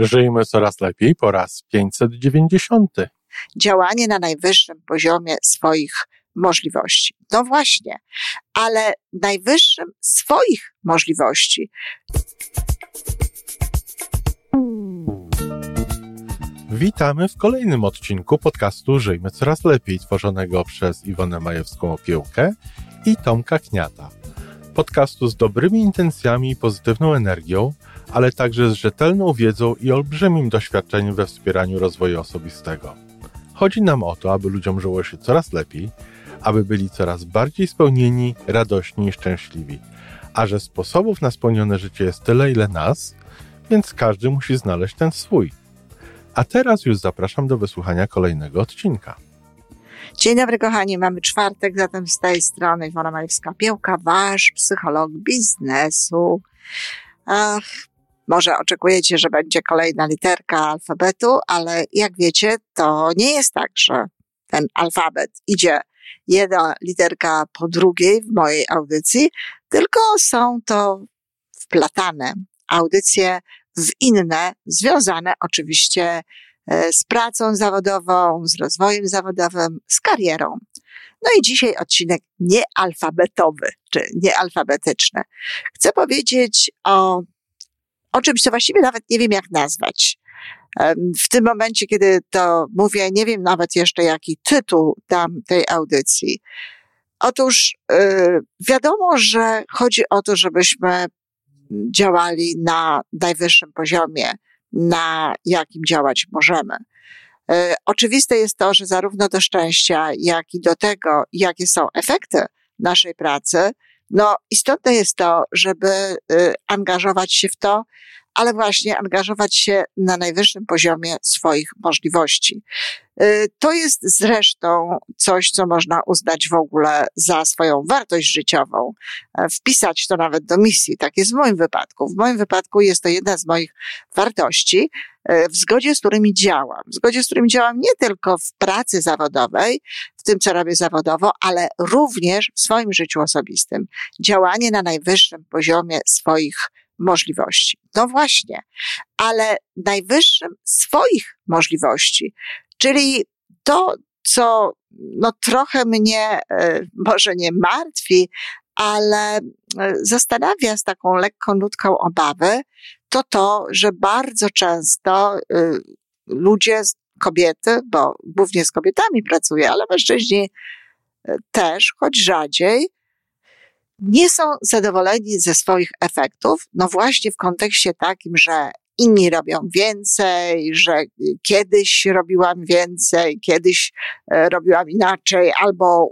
Żyjmy coraz lepiej po raz 590. Działanie na najwyższym poziomie swoich możliwości. No właśnie, ale najwyższym swoich możliwości. Witamy w kolejnym odcinku podcastu Żyjmy Coraz Lepiej, tworzonego przez Iwonę Majewską-Opiełkę i Tomka Kniata. Podcastu z dobrymi intencjami i pozytywną energią, ale także z rzetelną wiedzą i olbrzymim doświadczeniem we wspieraniu rozwoju osobistego. Chodzi nam o to, aby ludziom żyło się coraz lepiej, aby byli coraz bardziej spełnieni, radośni i szczęśliwi. A że sposobów na spełnione życie jest tyle, ile nas, więc każdy musi znaleźć ten swój. A teraz już zapraszam do wysłuchania kolejnego odcinka. Dzień dobry, kochani. Mamy czwartek, zatem z tej strony Iwona Majewska-Piełka, wasz psycholog biznesu. Ach, może oczekujecie, że będzie kolejna literka alfabetu, ale jak wiecie, to nie jest tak, że ten alfabet idzie jedna literka po drugiej w mojej audycji, tylko są to wplatane audycje w inne, związane oczywiście e, z pracą zawodową, z rozwojem zawodowym, z karierą. No i dzisiaj odcinek niealfabetowy, czy niealfabetyczny. Chcę powiedzieć o, o czymś, co właściwie nawet nie wiem, jak nazwać. W tym momencie, kiedy to mówię, nie wiem nawet jeszcze, jaki tytuł dam tej audycji. Otóż yy, wiadomo, że chodzi o to, żebyśmy działali na najwyższym poziomie, na jakim działać możemy. E, oczywiste jest to, że zarówno do szczęścia, jak i do tego, jakie są efekty naszej pracy, no istotne jest to, żeby e, angażować się w to, ale właśnie angażować się na najwyższym poziomie swoich możliwości. Y, to jest zresztą coś, co można uznać w ogóle za swoją wartość życiową, e, wpisać to nawet do misji. Tak jest w moim wypadku. W moim wypadku jest to jedna z moich wartości, e, w zgodzie z którymi działam. W zgodzie z którymi działam nie tylko w pracy zawodowej, w tym, co robię zawodowo, ale również w swoim życiu osobistym. Działanie na najwyższym poziomie swoich możliwości. No właśnie, ale najwyższym swoich możliwości, czyli to, co no trochę mnie e, może nie martwi, ale e, zastanawia z taką lekką nutką obawy, to to, że bardzo często e, ludzie, kobiety, bo głównie z kobietami pracuję, ale mężczyźni też, choć rzadziej, nie są zadowoleni ze swoich efektów, no właśnie w kontekście takim, że inni robią więcej, że kiedyś robiłam więcej, kiedyś e, robiłam inaczej, albo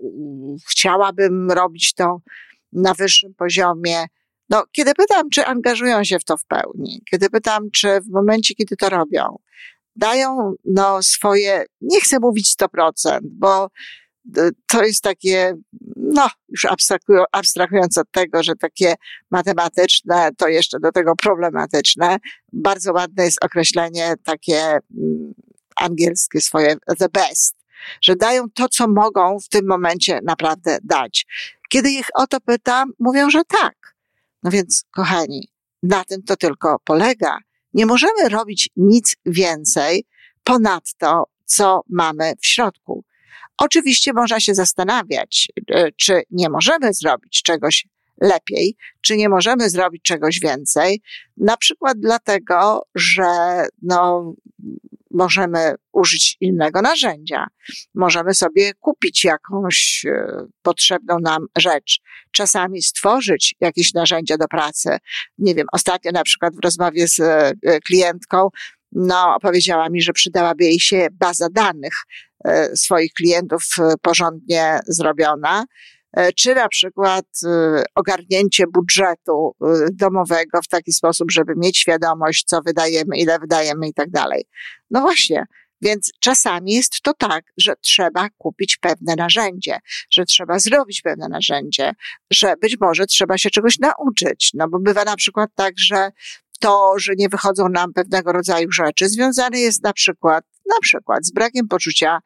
chciałabym robić to na wyższym poziomie. No, kiedy pytam, czy angażują się w to w pełni, kiedy pytam, czy w momencie, kiedy to robią, dają no, swoje, nie chcę mówić 100%, bo to jest takie, no, już abstrahując od tego, że takie matematyczne, to jeszcze do tego problematyczne. Bardzo ładne jest określenie takie mm, angielskie swoje, the best, że dają to, co mogą w tym momencie naprawdę dać. Kiedy ich o to pytam, mówią, że tak. No więc, kochani, na tym to tylko polega. Nie możemy robić nic więcej ponad to, co mamy w środku. Oczywiście można się zastanawiać, e, czy nie możemy zrobić czegoś lepiej, czy nie możemy zrobić czegoś więcej, na przykład dlatego, że no, możemy użyć innego narzędzia. Możemy sobie kupić jakąś e, potrzebną nam rzecz. Czasami stworzyć jakieś narzędzia do pracy. Nie wiem, ostatnio na przykład w rozmowie z e, klientką no, powiedziała mi, że przydałaby jej się baza danych e, swoich klientów e, porządnie zrobiona, e, czy na przykład ogarnięcie budżetu domowego w taki sposób, żeby mieć świadomość, co wydajemy, ile wydajemy i tak dalej. No właśnie. Więc czasami jest to tak, że trzeba kupić pewne narzędzie, że trzeba zrobić pewne narzędzie, że być może trzeba się czegoś nauczyć. No bo bywa na przykład tak, że to, że nie wychodzą nam pewnego rodzaju rzeczy, związane jest na przykład, na przykład z brakiem poczucia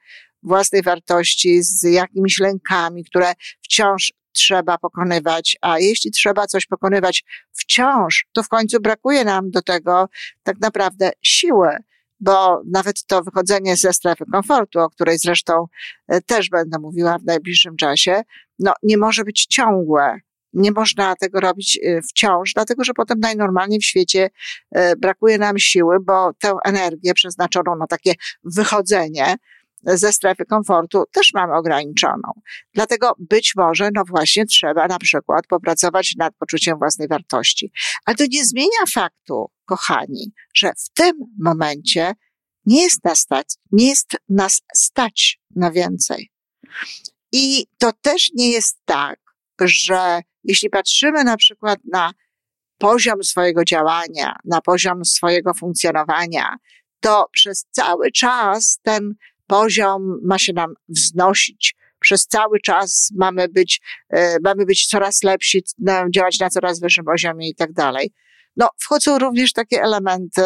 własnej wartości, z jakimiś lękami, które wciąż trzeba pokonywać, a jeśli trzeba coś pokonywać wciąż, to w końcu brakuje nam do tego tak naprawdę siły, bo nawet to wychodzenie ze strefy komfortu, o której zresztą e, też będę mówiła w najbliższym czasie, no nie może być ciągłe. Nie można tego robić e, wciąż, dlatego że potem najnormalniej w świecie e, brakuje nam siły, bo tę energię przeznaczoną na takie wychodzenie ze strefy komfortu też mamy ograniczoną. Dlatego być może, no właśnie, trzeba na przykład popracować nad poczuciem własnej wartości. Ale to nie zmienia faktu, kochani, że w tym momencie nie jest nas stać, nie jest nas stać na więcej. I to też nie jest tak, że jeśli patrzymy na przykład na poziom swojego działania, na poziom swojego funkcjonowania, to przez cały czas ten poziom ma się nam wznosić. Przez cały czas mamy być, e, mamy być coraz lepsi, działać na coraz wyższym poziomie i tak dalej. No, wchodzą również takie elementy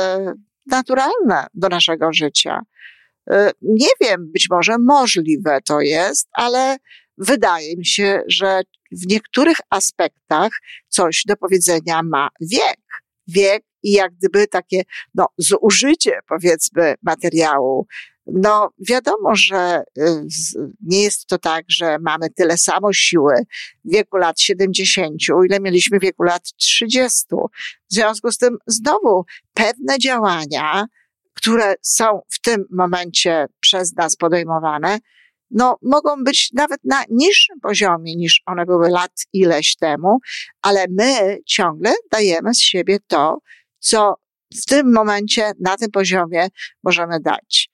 naturalne do naszego życia. E, nie wiem, być może możliwe to jest, ale wydaje mi się, że w niektórych aspektach coś do powiedzenia ma wiek. Wiek i jak gdyby takie, no, zużycie, powiedzmy, materiału no, wiadomo, że y, nie jest to tak, że mamy tyle samo siły w wieku lat 70, ile mieliśmy w wieku lat 30. W związku z tym znowu pewne działania, które są w tym momencie przez nas podejmowane, no, mogą być nawet na niższym poziomie niż one były lat ileś temu, ale my ciągle dajemy z siebie to, co w tym momencie na tym poziomie możemy dać.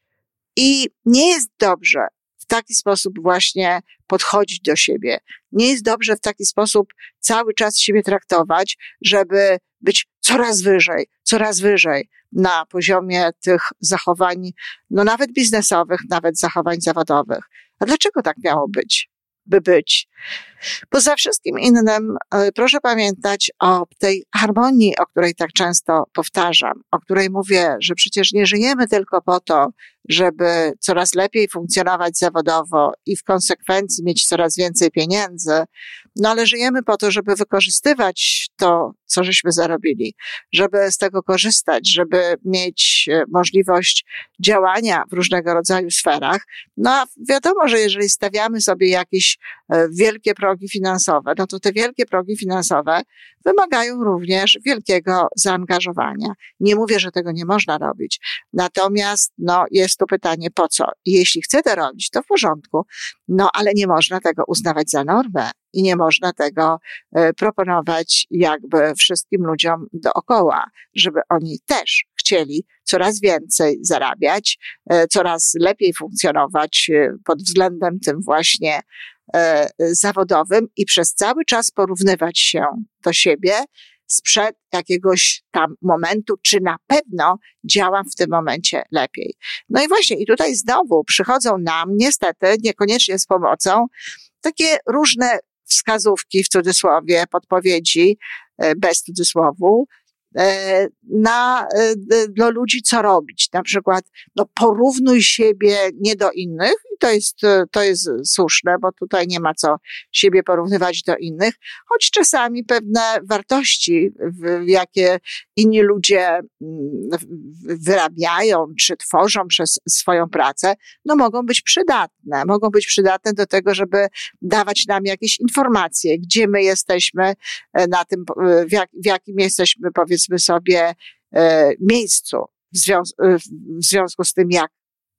I nie jest dobrze taki sposób właśnie podchodzić do siebie. Nie jest dobrze w taki sposób cały czas siebie traktować, żeby być coraz wyżej, coraz wyżej na poziomie tych zachowań, no nawet biznesowych, nawet zachowań zawodowych. A dlaczego tak miało być? By być. Poza wszystkim innym, e, proszę pamiętać o tej harmonii, o której tak często powtarzam, o której mówię, że przecież nie żyjemy tylko po to, żeby coraz lepiej funkcjonować zawodowo i w konsekwencji mieć coraz więcej pieniędzy, no ale żyjemy po to, żeby wykorzystywać to, co żeśmy zarobili, żeby z tego korzystać, żeby mieć e, możliwość działania w różnego rodzaju sferach. No a wiadomo, że jeżeli stawiamy sobie jakieś e, wielkie progi finansowe, no to te wielkie progi finansowe wymagają również wielkiego zaangażowania. Nie mówię, że tego nie można robić. Natomiast, no, jest to pytanie, po co? Jeśli chcę to robić, to w porządku. No, ale nie można tego uznawać za normę i nie można tego e, proponować jakby wszystkim ludziom dookoła, żeby oni też chcieli coraz więcej zarabiać, e, coraz lepiej funkcjonować e, pod względem tym właśnie zawodowym i przez cały czas porównywać się do siebie sprzed jakiegoś tam momentu, czy na pewno działam w tym momencie lepiej. No i właśnie, i tutaj znowu przychodzą nam, niestety, niekoniecznie z pomocą, takie różne wskazówki w cudzysłowie, podpowiedzi, e, bez cudzysłowu, e, na, e, dla ludzi, co robić. Na przykład, no, porównuj siebie nie do innych, i to jest, to jest słuszne, bo tutaj nie ma co siebie porównywać do innych, choć czasami pewne wartości, jakie inni ludzie mm, wyrabiają czy tworzą przez swoją pracę, no mogą być przydatne. Mogą być przydatne do tego, żeby dawać nam jakieś informacje, gdzie my jesteśmy e, na tym, e, w, jak, w jakim jesteśmy, powiedzmy sobie, e, miejscu w, związ w związku z tym, jak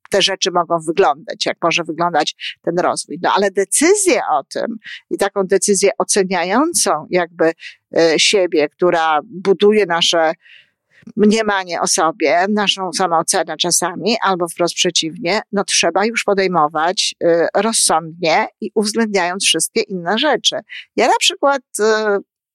te rzeczy mogą wyglądać, jak może wyglądać ten rozwój. No ale decyzję o tym i taką decyzję oceniającą jakby siebie, która buduje nasze mniemanie o sobie, naszą samoocenę czasami, albo wprost przeciwnie, no trzeba już podejmować rozsądnie i uwzględniając wszystkie inne rzeczy. Ja na przykład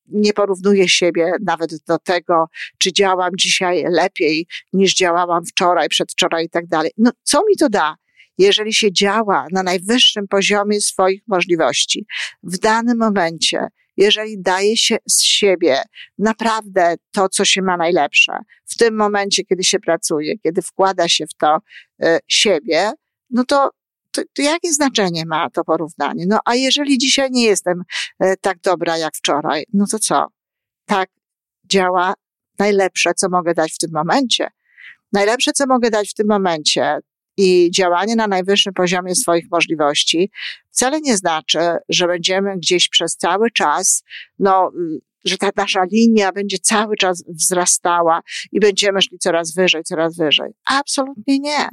nie porównuję siebie nawet do tego, czy działam dzisiaj lepiej niż działałam wczoraj, przedwczoraj i tak dalej. No co mi to da? Jeżeli się działa na najwyższym poziomie swoich możliwości w danym momencie, jeżeli daje się z siebie naprawdę to, co się ma najlepsze, w tym momencie, kiedy się pracuje, kiedy wkłada się w to y, siebie, no to to, to jakie znaczenie ma to porównanie? No a jeżeli dzisiaj nie jestem e, tak dobra jak wczoraj, no to co? Tak działa najlepsze, co mogę dać w tym momencie. Najlepsze, co mogę dać w tym momencie i działanie na najwyższym poziomie swoich możliwości wcale nie znaczy, że będziemy gdzieś przez cały czas, no, że ta nasza linia będzie cały czas wzrastała i będziemy szli coraz wyżej, coraz wyżej. Absolutnie nie.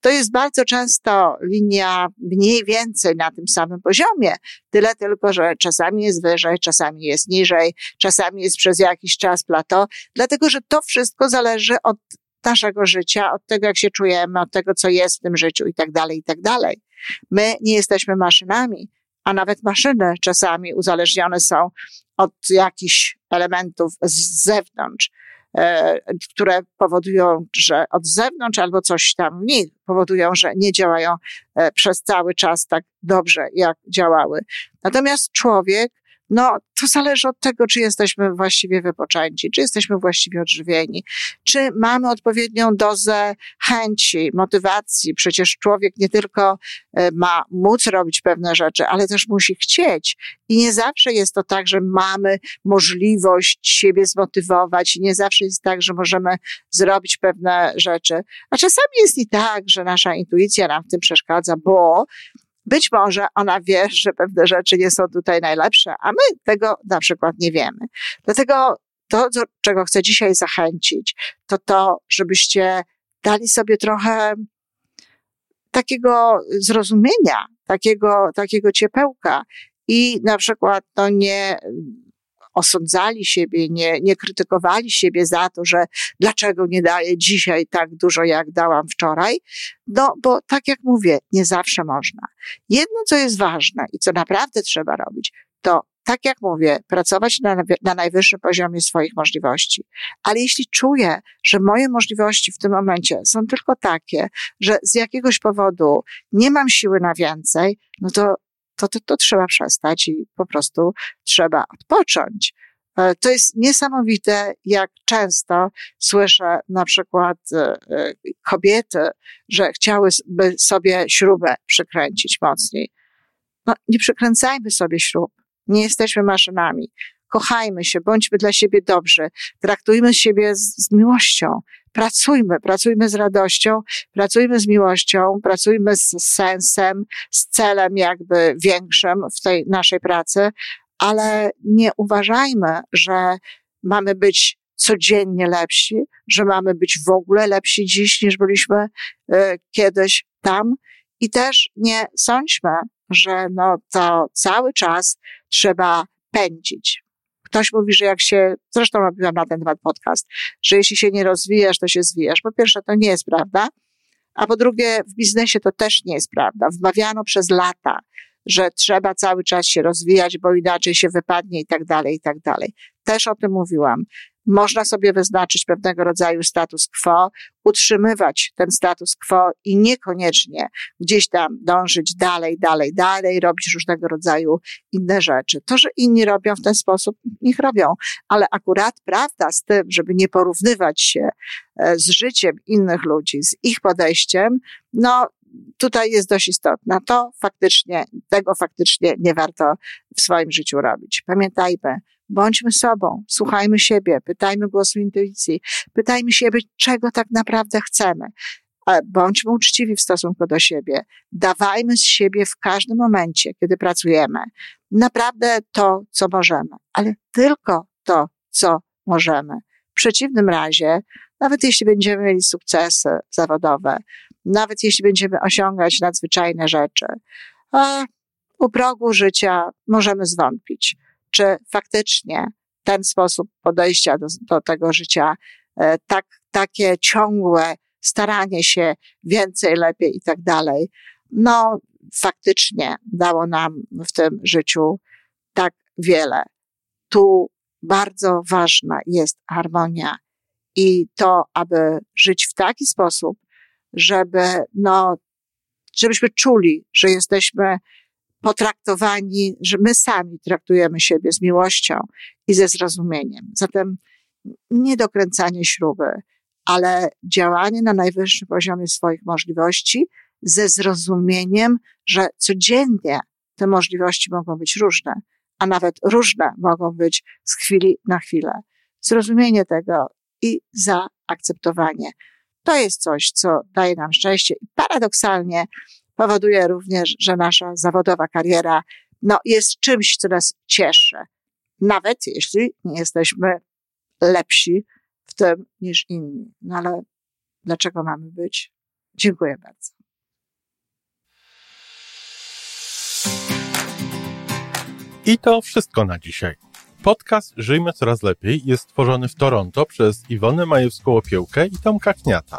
To jest bardzo często linia mniej więcej na tym samym poziomie, tyle tylko, że czasami jest wyżej, czasami jest niżej, czasami jest przez jakiś czas plato, dlatego że to wszystko zależy od naszego życia, od tego, jak się czujemy, od tego, co jest w tym życiu i tak dalej, i tak dalej. My nie jesteśmy maszynami, a nawet maszyny czasami uzależnione są od jakichś elementów z zewnątrz. E, które powodują, że od zewnątrz albo coś tam w nich powodują, że nie działają e, przez cały czas tak dobrze, jak działały. Natomiast człowiek no, to zależy od tego, czy jesteśmy właściwie wypoczęci, czy jesteśmy właściwie odżywieni, czy mamy odpowiednią dozę chęci, motywacji. Przecież człowiek nie tylko e, ma móc robić pewne rzeczy, ale też musi chcieć. I nie zawsze jest to tak, że mamy możliwość siebie zmotywować, i nie zawsze jest tak, że możemy zrobić pewne rzeczy. A czasami jest i tak, że nasza intuicja nam w tym przeszkadza, bo być może ona wie, że pewne rzeczy nie są tutaj najlepsze, a my tego na przykład nie wiemy. Dlatego to, do czego chcę dzisiaj zachęcić, to to, żebyście dali sobie trochę takiego zrozumienia, takiego, takiego ciepełka i na przykład to nie osądzali siebie, nie, nie krytykowali siebie za to, że dlaczego nie daję dzisiaj tak dużo, jak dałam wczoraj. No, bo tak jak mówię, nie zawsze można. Jedno, co jest ważne i co naprawdę trzeba robić, to tak jak mówię, pracować na, na najwyższym poziomie swoich możliwości. Ale jeśli czuję, że moje możliwości w tym momencie są tylko takie, że z jakiegoś powodu nie mam siły na więcej, no to to, to, to trzeba przestać i po prostu trzeba odpocząć. E, to jest niesamowite, jak często słyszę na przykład e, kobiety, że chciałyby sobie śrubę przykręcić mocniej. No, nie przykręcajmy sobie śrub. Nie jesteśmy maszynami. Kochajmy się, bądźmy dla siebie dobrzy, traktujmy siebie z, z miłością. Pracujmy, pracujmy z radością, pracujmy z miłością, pracujmy z sensem, z celem jakby większym w tej naszej pracy, ale nie uważajmy, że mamy być codziennie lepsi, że mamy być w ogóle lepsi dziś niż byliśmy y, kiedyś tam. I też nie sądźmy, że no to cały czas trzeba pędzić. Ktoś mówi, że jak się, zresztą robiłam na ten temat podcast, że jeśli się nie rozwijasz, to się zwijasz. Po pierwsze, to nie jest prawda. A po drugie, w biznesie to też nie jest prawda. Wmawiano przez lata, że trzeba cały czas się rozwijać, bo inaczej się wypadnie i tak dalej, i tak dalej. Też o tym mówiłam. Można sobie wyznaczyć pewnego rodzaju status quo, utrzymywać ten status quo i niekoniecznie gdzieś tam dążyć dalej, dalej, dalej, robić różnego rodzaju inne rzeczy. To, że inni robią w ten sposób, niech robią, ale akurat prawda z tym, żeby nie porównywać się e, z życiem innych ludzi, z ich podejściem, no tutaj jest dość istotna. To faktycznie, tego faktycznie nie warto w swoim życiu robić. Pamiętajmy, Bądźmy sobą, słuchajmy siebie, pytajmy głosu intuicji, pytajmy siebie, czego tak naprawdę chcemy. Bądźmy uczciwi w stosunku do siebie. Dawajmy z siebie w każdym momencie, kiedy pracujemy. Naprawdę to, co możemy, ale tylko to, co możemy. W przeciwnym razie, nawet jeśli będziemy mieli sukcesy zawodowe, nawet jeśli będziemy osiągać nadzwyczajne rzeczy, a u progu życia możemy zwątpić czy faktycznie ten sposób podejścia do, do tego życia, e, tak, takie ciągłe staranie się więcej, lepiej i tak dalej, no faktycznie dało nam w tym życiu tak wiele. Tu bardzo ważna jest harmonia i to, aby żyć w taki sposób, żeby, no, żebyśmy czuli, że jesteśmy potraktowani, że my sami traktujemy siebie z miłością i ze zrozumieniem. Zatem nie dokręcanie śruby, ale działanie na najwyższym poziomie swoich możliwości ze zrozumieniem, że codziennie te możliwości mogą być różne, a nawet różne mogą być z chwili na chwilę. Zrozumienie tego i zaakceptowanie. To jest coś, co daje nam szczęście i paradoksalnie powoduje również, że nasza zawodowa kariera no, jest czymś, co nas cieszy. Nawet jeśli nie jesteśmy lepsi w tym niż inni. No ale dlaczego mamy być? Dziękuję bardzo. I to wszystko na dzisiaj. Podcast Żyjmy Coraz Lepiej jest stworzony w Toronto przez Iwonę Majewską-Opiełkę i Tomka Kniata.